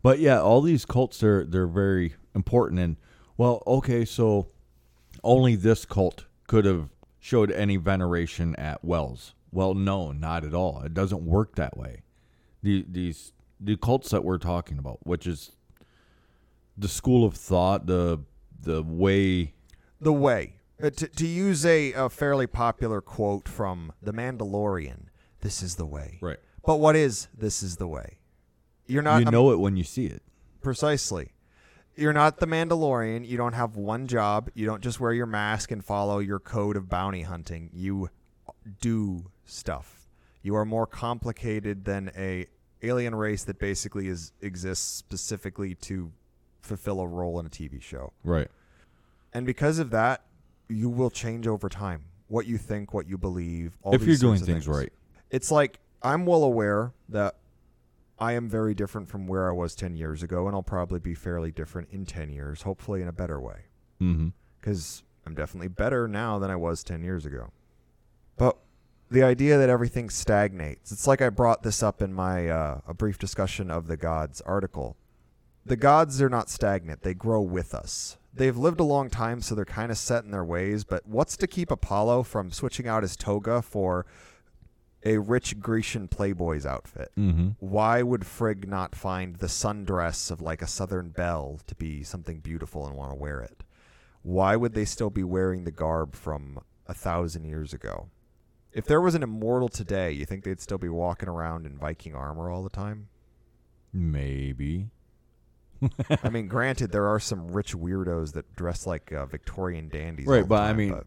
But yeah, all these cults are they're very important. And well, okay, so only this cult could have showed any veneration at Wells. Well, no, not at all. It doesn't work that way. The these the cults that we're talking about, which is the school of thought, the the way The way. Uh, to, to use a, a fairly popular quote from The Mandalorian, this is the way. right. But what is this is the way? You're not you know it when you see it. precisely. You're not the Mandalorian. You don't have one job. You don't just wear your mask and follow your code of bounty hunting. You do stuff. You are more complicated than a alien race that basically is exists specifically to fulfill a role in a TV show. Right. And because of that, you will change over time. What you think, what you believe. All if you're doing sorts things right. it's like I'm well aware that I am very different from where I was 10 years ago, and I'll probably be fairly different in 10 years, hopefully in a better way, Mm-hmm. because I'm definitely better now than I was 10 years ago. But the idea that everything stagnates, it's like I brought this up in my uh, a brief discussion of the gods article. The gods are not stagnant, they grow with us. They've lived a long time, so they're kind of set in their ways, but what's to keep Apollo from switching out his toga for a rich Grecian playboy's outfit? Mm-hmm. Why would Frigg not find the sundress of like a southern belle to be something beautiful and want to wear it? Why would they still be wearing the garb from a thousand years ago? If there was an immortal today, you think they'd still be walking around in Viking armor all the time? Maybe. I mean, (laughs) granted, there are some rich weirdos that dress like uh, Victorian dandies. Right, but I time, mean-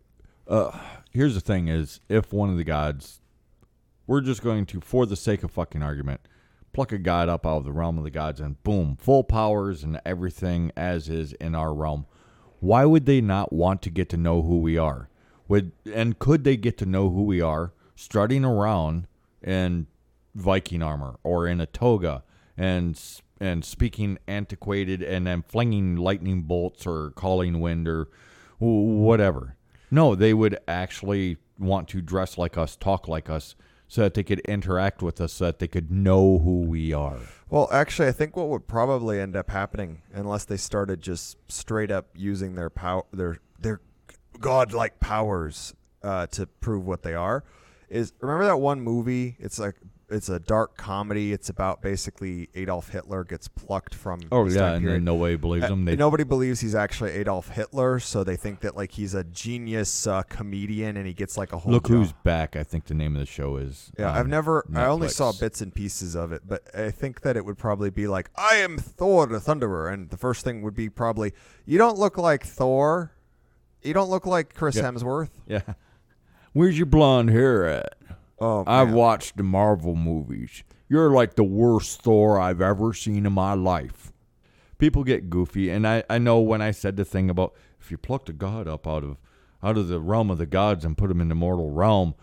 Uh, here's the thing: is if one of the gods, we're just going to, for the sake of fucking argument, pluck a god up out of the realm of the gods and boom, full powers and everything as is in our realm. Why would they not want to get to know who we are? Would and could they get to know who we are strutting around in Viking armor or in a toga and and speaking antiquated and then flinging lightning bolts or calling wind or whatever? No, they would actually want to dress like us, talk like us, so that they could interact with us, so that they could know who we are. Well, actually, I think what would probably end up happening, unless they started just straight up using their power, their their godlike powers uh, to prove what they are, is remember that one movie? It's like it's a dark comedy. It's about basically Adolf Hitler gets plucked from. Oh yeah, and then nobody believes Uh, them. They nobody believes he's actually Adolf Hitler, so they think that like he's a genius uh, comedian, and he gets like a whole. look job. who's back. I think the name of the show is. Yeah, I've never. I only saw bits and pieces of it, but I think that it would probably be like, "I am Thor, the Thunderer," and the first thing would be probably, "You don't look like Thor. You don't look like Chris Yeah. Hemsworth." Yeah. Where's your blonde hair at? Oh, I've man. watched the Marvel movies. You're like the worst Thor I've ever seen in my life. People get goofy, and I, I know when I said the thing about if you plucked a god up out of out of the realm of the gods and put him in the mortal realm,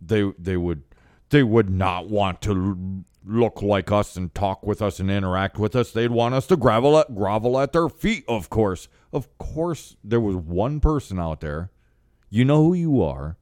they they would they would not want to look like us and talk with us and interact with us. They'd want us to grovel at grovel at their feet. Of course, of course, there was one person out there you know who you are,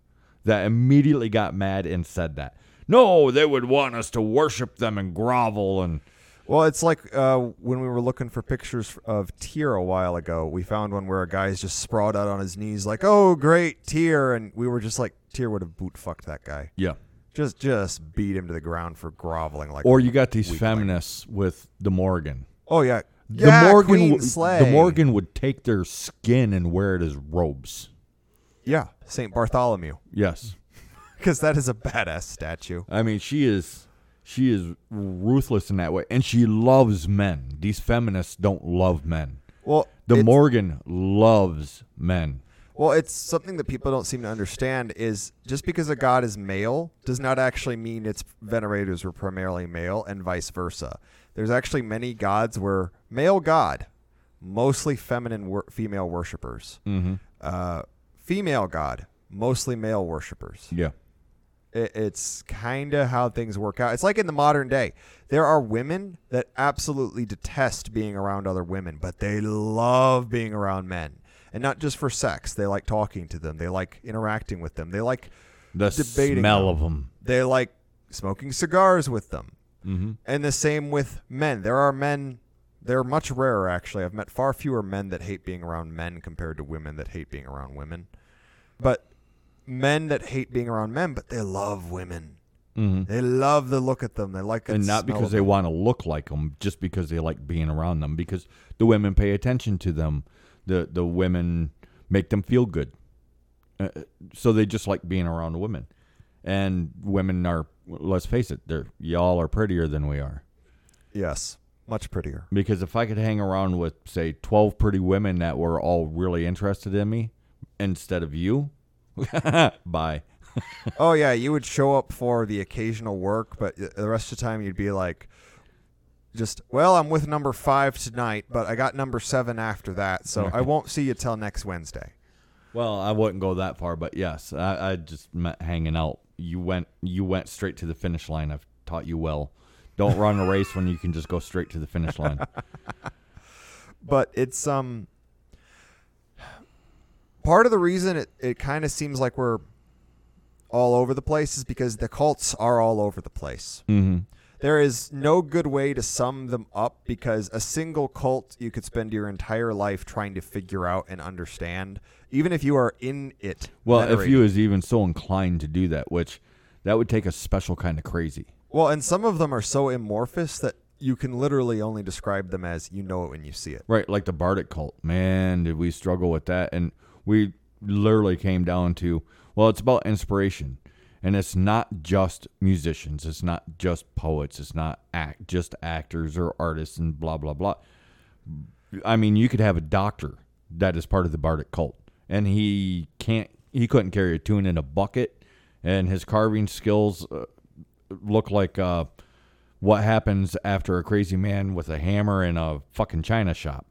that immediately got mad and said that. No, they would want us to worship them and grovel and Well, it's like uh, when we were looking for pictures of Tyr a while ago. We found one where a guy's just sprawled out on his knees, like, "Oh, great Tyr," and we were just like, Tyr would have boot fucked that guy. yeah. Just, just beat him to the ground for groveling like. Or you got these weakling. feminists with the Morrigan. Oh yeah, The yeah, Morrigan, w- the Morrigan would take their skin and wear it as robes. Yeah, Saint Bartholomew, Yes, (laughs) because that is a badass statue. I mean she is she is ruthless in that way, and she loves men. These feminists don't love men. Well, The Morrigan loves men. Well, it's something that people don't seem to understand is just because a god is male does not actually mean its venerators were primarily male and vice versa. There's actually many gods where male god, mostly feminine wor- female worshippers. Mm-hmm. Uh, female god, mostly male worshippers. Yeah. It, it's kind of how things work out. It's like in the modern day. There are women that absolutely detest being around other women, but they love being around men. And not just for sex. They like talking to them. They like interacting with them. They like The Debating smell them. of them. they like smoking cigars with them. Mm-hmm. And the same with men. There are men they're much rarer actually. I've met far fewer men that hate being around men compared to women that hate being around women. But men that hate being around men, but they love women. Mm-hmm. They love the look at them. They like it. and not because they want to look like them, just because they like being around them. Because the women pay attention to them, the the women make them feel good, uh, so they just like being around women. And women are, let's face it, they're y'all are prettier than we are. Yes, much prettier. Because if I could hang around with say twelve pretty women that were all really interested in me, instead of you, (laughs) bye. oh yeah, you would show up for the occasional work, but the rest of the time you'd be like, just well, I'm with number five tonight, but I got number seven after that, so I won't see you till next Wednesday. Well, I wouldn't go that far, but yes, I, I just meant hanging out. You went you went straight to the finish line. I've taught you well. Don't run a (laughs) race when you can just go straight to the finish line. (laughs) But it's um part of the reason it, it kind of seems like we're all over the place is because the cults are all over the place. mm-hmm. There is no good way to sum them up because a single cult you could spend your entire life trying to figure out and understand, even if you are in it. Well, if you is even so inclined to do that, which that would take a special kind of crazy. well, and some of them are so amorphous that you can literally only describe them as you know it when you see it. Right, like the Bardic cult. Man, did we struggle with that. And we literally came down to, well, it's about inspiration. And it's not just musicians. It's not just poets. It's not act, just actors or artists and blah, blah, blah. I mean, you could have a doctor that is part of the Bardic cult. And he can't, he couldn't carry a tune in a bucket. And his carving skills uh, look like uh, what happens after a crazy man with a hammer in a fucking china shop.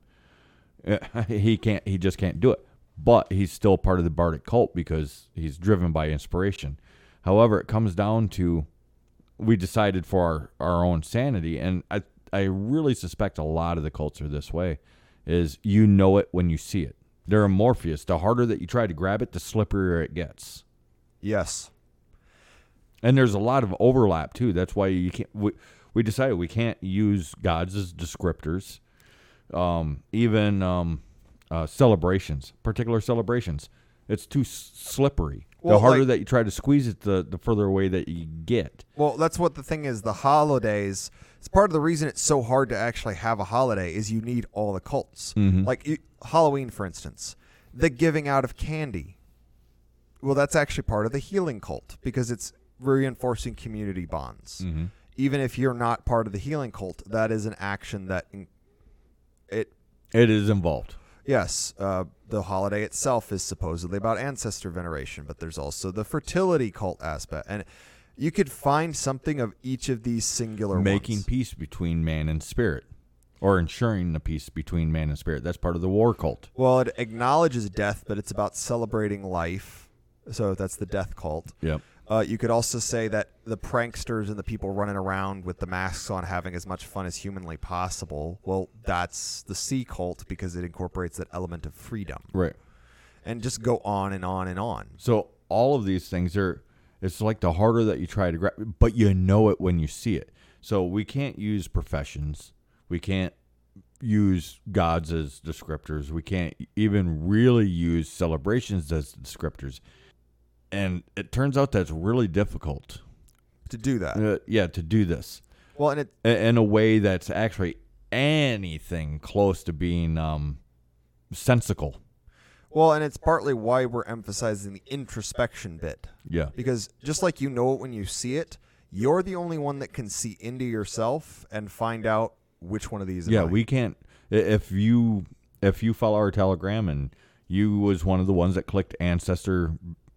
(laughs) He can't. He just can't do it. But he's still part of the Bardic cult because he's driven by inspiration. However, it comes down to we decided for our, our own sanity, and I I really suspect a lot of the cults are this way. Is you know it when you see it. They're amorphous. The harder that you try to grab it, the slipperier it gets. Yes. And there's a lot of overlap too. That's why you can't. We, we decided we can't use gods as descriptors. Um, even um, uh, celebrations, particular celebrations, it's too s- slippery. Well, the harder like- that you try to squeeze it, the the further away that you get. Well, that's what the thing is. The holidays. It's part of the reason it's so hard to actually have a holiday is you need all the cults. Mm-hmm. Like you, Halloween, for instance, the giving out of candy. Well, that's actually part of the healing cult because it's reinforcing community bonds. Mm-hmm. Even if you're not part of the healing cult, that is an action that it It is involved. Yes, uh, the holiday itself is supposedly about ancestor veneration, but there's also the fertility cult aspect, and you could find something of each of these singular Making ones. peace between man and spirit, or ensuring the peace between man and spirit. That's part of the war cult. Well, it acknowledges death, but it's about celebrating life. So that's the death cult. Yep. Uh, you could also say that the pranksters and the people running around with the masks on having as much fun as humanly possible. Well, that's the sea cult because it incorporates that element of freedom. Right. And just go on and on and on. So all of these things are it's like the harder that you try to grab but you know it when you see it. So we can't use professions. We can't use gods as descriptors. We can't even really use celebrations as descriptors. And it turns out that's really difficult. To do that. Uh, yeah, to do this Well, and it in a way that's actually anything close to being um sensical. Well, and it's partly why we're emphasizing the introspection bit. Yeah. Because just like you know it when you see it, you're the only one that can see into yourself and find out which one of these. Yeah, we can't. If you if you follow our telegram and you was one of the ones that clicked ancestor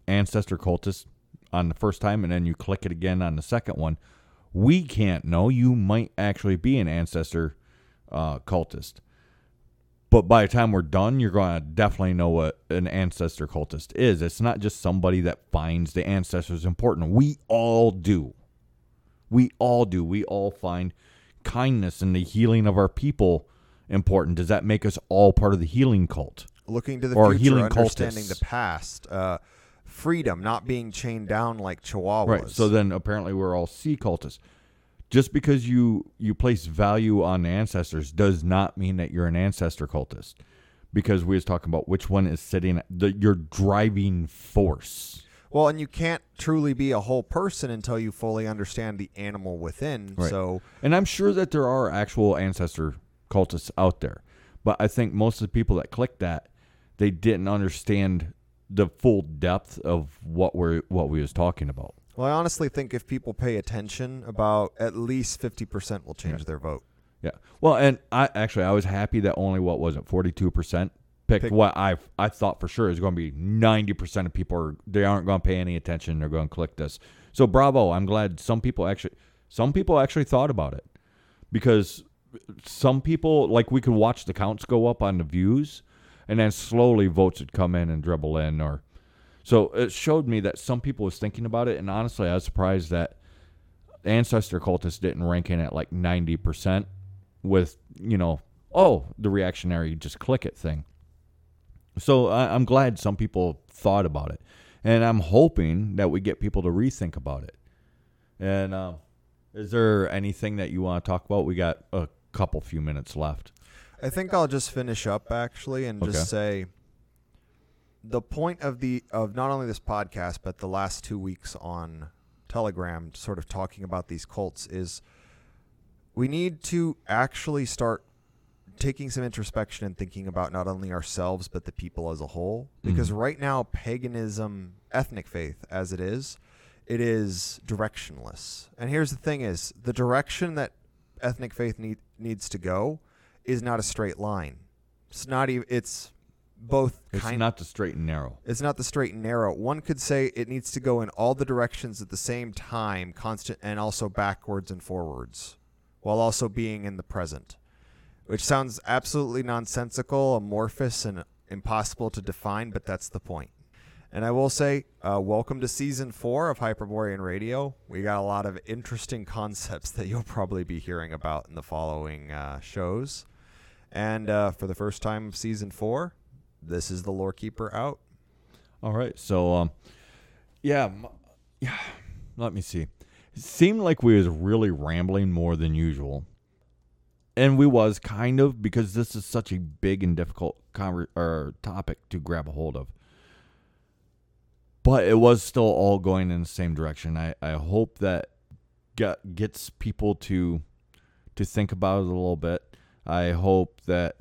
ancestor cultist on the first time, and then you click it again on the second one, we can't know. You might actually be an ancestor uh, cultist. But by the time we're done, you're going to definitely know what an ancestor cultist is. It's not just somebody that finds the ancestors important. We all do. We all do. We all find kindness and the healing of our people important. Does that make us all part of the healing cult? looking to the or future, healing understanding cultists. the past, uh, freedom, not being chained down like chihuahuas. Right. So then apparently we're all sea cultists. Just because you you place value on ancestors does not mean that you're an ancestor cultist. Because we was talking about which one is sitting the your driving force. well, and you can't truly be a whole person until you fully understand the animal within. Right. So And I'm sure that there are actual ancestor cultists out there. But I think most of the people that clicked that, they didn't understand the full depth of what we're what we was talking about. Well, I honestly think if people pay attention, about at least fifty percent will change Yeah. their vote. Yeah. Well, and I actually I was happy that only what was it, forty two percent picked Pick- what I I thought for sure is going to be ninety percent of people are they aren't going to pay any attention. They're going to click this. So bravo! I'm glad some people actually some people actually thought about it because some people like we could watch the counts go up on the views, and then slowly votes would come in and dribble in or. So it showed me that some people was thinking about it, and honestly, I was surprised that ancestor cultists didn't rank in at like ninety percent with you know oh the reactionary just click it thing. So I, i'm glad some people thought about it and i'm hoping that we get people to rethink about it. And uh, is there anything that you want to talk about? We got a couple few minutes left I think I'll just finish up actually and Okay. just say the point of the of not only this podcast but the last two weeks on Telegram, sort of talking about these cults, is we need to actually start taking some introspection and thinking about not only ourselves but the people as a whole. Mm-hmm. Because right now, paganism, ethnic faith as it is, it is directionless. And here's the thing: is the direction that ethnic faith need, needs to go is not a straight line. It's not even. It's both it's kind. not the straight and narrow it's not the straight and narrow. One could say it needs to go in all the directions at the same time, constant, and also backwards and forwards. while also being in the present, which sounds absolutely nonsensical, amorphous, and impossible to define, but that's the point. And I will say, uh, welcome to season four of Hyperborean Radio. We got a lot of interesting (laughs) concepts that you'll probably be hearing about in the following uh, shows. And uh, for the first time of season four, this is the Lore Keeper out. All right. So, um, yeah, yeah. Let me see. It seemed like we was really rambling more than usual, and we was kind of because this is such a big and difficult conver- or topic to grab a hold of. But it was still all going in the same direction. I, I hope that get, gets people to to think about it a little bit. I hope that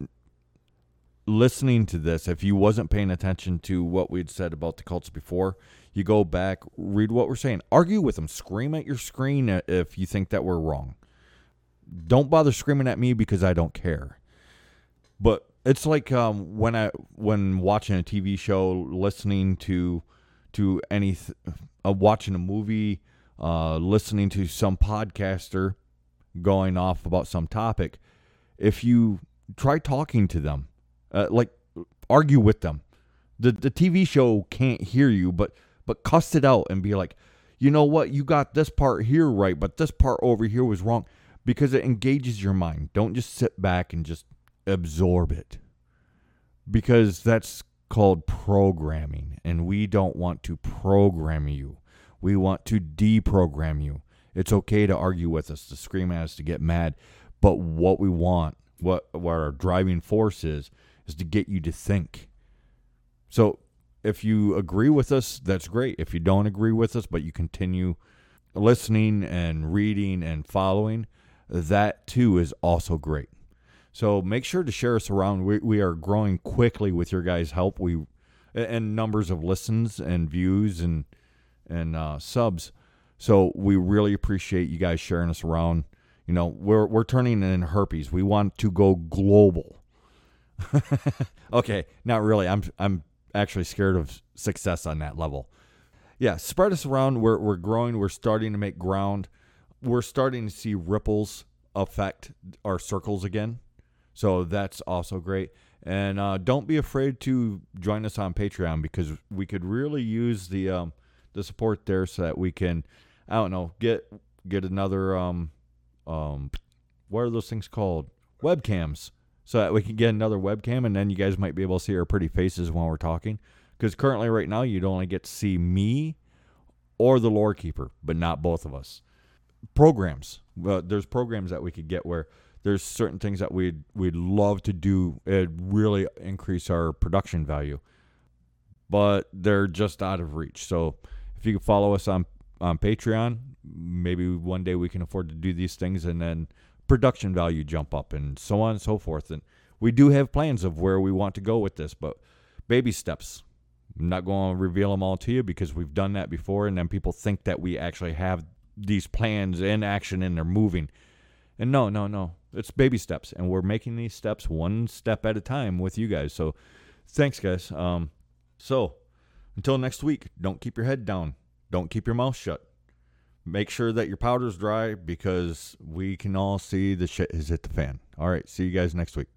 listening to this, if you wasn't paying attention to what we'd said about the cults before, you go back, read what we're saying, argue with them, scream at your screen if you think that we're wrong. Don't bother screaming at me because I don't care. But it's like um, when I when watching a TV show, listening to to any uh, watching a movie, uh, listening to some podcaster going off about some topic. If you try talking to them, uh, like argue with them, the the TV show can't hear you, but but cuss it out and be like, you know what, you got this part here right, but this part over here was wrong, because it engages your mind. Don't just sit back and just absorb it, because that's called programming, and we don't want to program you. We want to deprogram you. It's okay to argue with us, to scream at us, to get mad, but what we want, what what our driving force is, is to get you to think. So if you agree with us, that's great. If you don't agree with us, but you continue listening and reading and following, that too is also great. So make sure to share us around. We, we are growing quickly with your guys' help. We and numbers of listens and views and and uh, subs. So we really appreciate you guys sharing us around. You know, we're we're turning in herpes. We want to go global. (laughs) okay, not really. I'm I'm actually scared of success on that level. Yeah, spread us around. We're we're growing. We're starting to make ground. We're starting to see ripples affect our circles again. So that's also great. And uh, don't be afraid to join us on Patreon because we could really use the um, the support there so that we can, I don't know, get get another um um what are those things called? Webcams. So that we can get another webcam and then you guys might be able to see our pretty faces while we're talking. Because currently right now you'd only get to see me or the lore keeper but not both of us. Programs. Well, there's programs that we could get where there's certain things that we'd we'd love to do it really increase our production value. But they're just out of reach. So if you could follow us on on patreon. Maybe one day we can afford to do these things and then production value jump up and so on and so forth. And we do have plans of where we want to go with this but baby steps. I'm not going to reveal them all to you because we've done that before and then people think that we actually have these plans in action and they're moving. And no no no. It's baby steps and we're making these steps one step at a time with you guys. So thanks guys. Um so until next week don't keep your head down don't keep your mouth shut make sure that your powder's dry because we can all see the shit has hit the fan. All right, see you guys next week.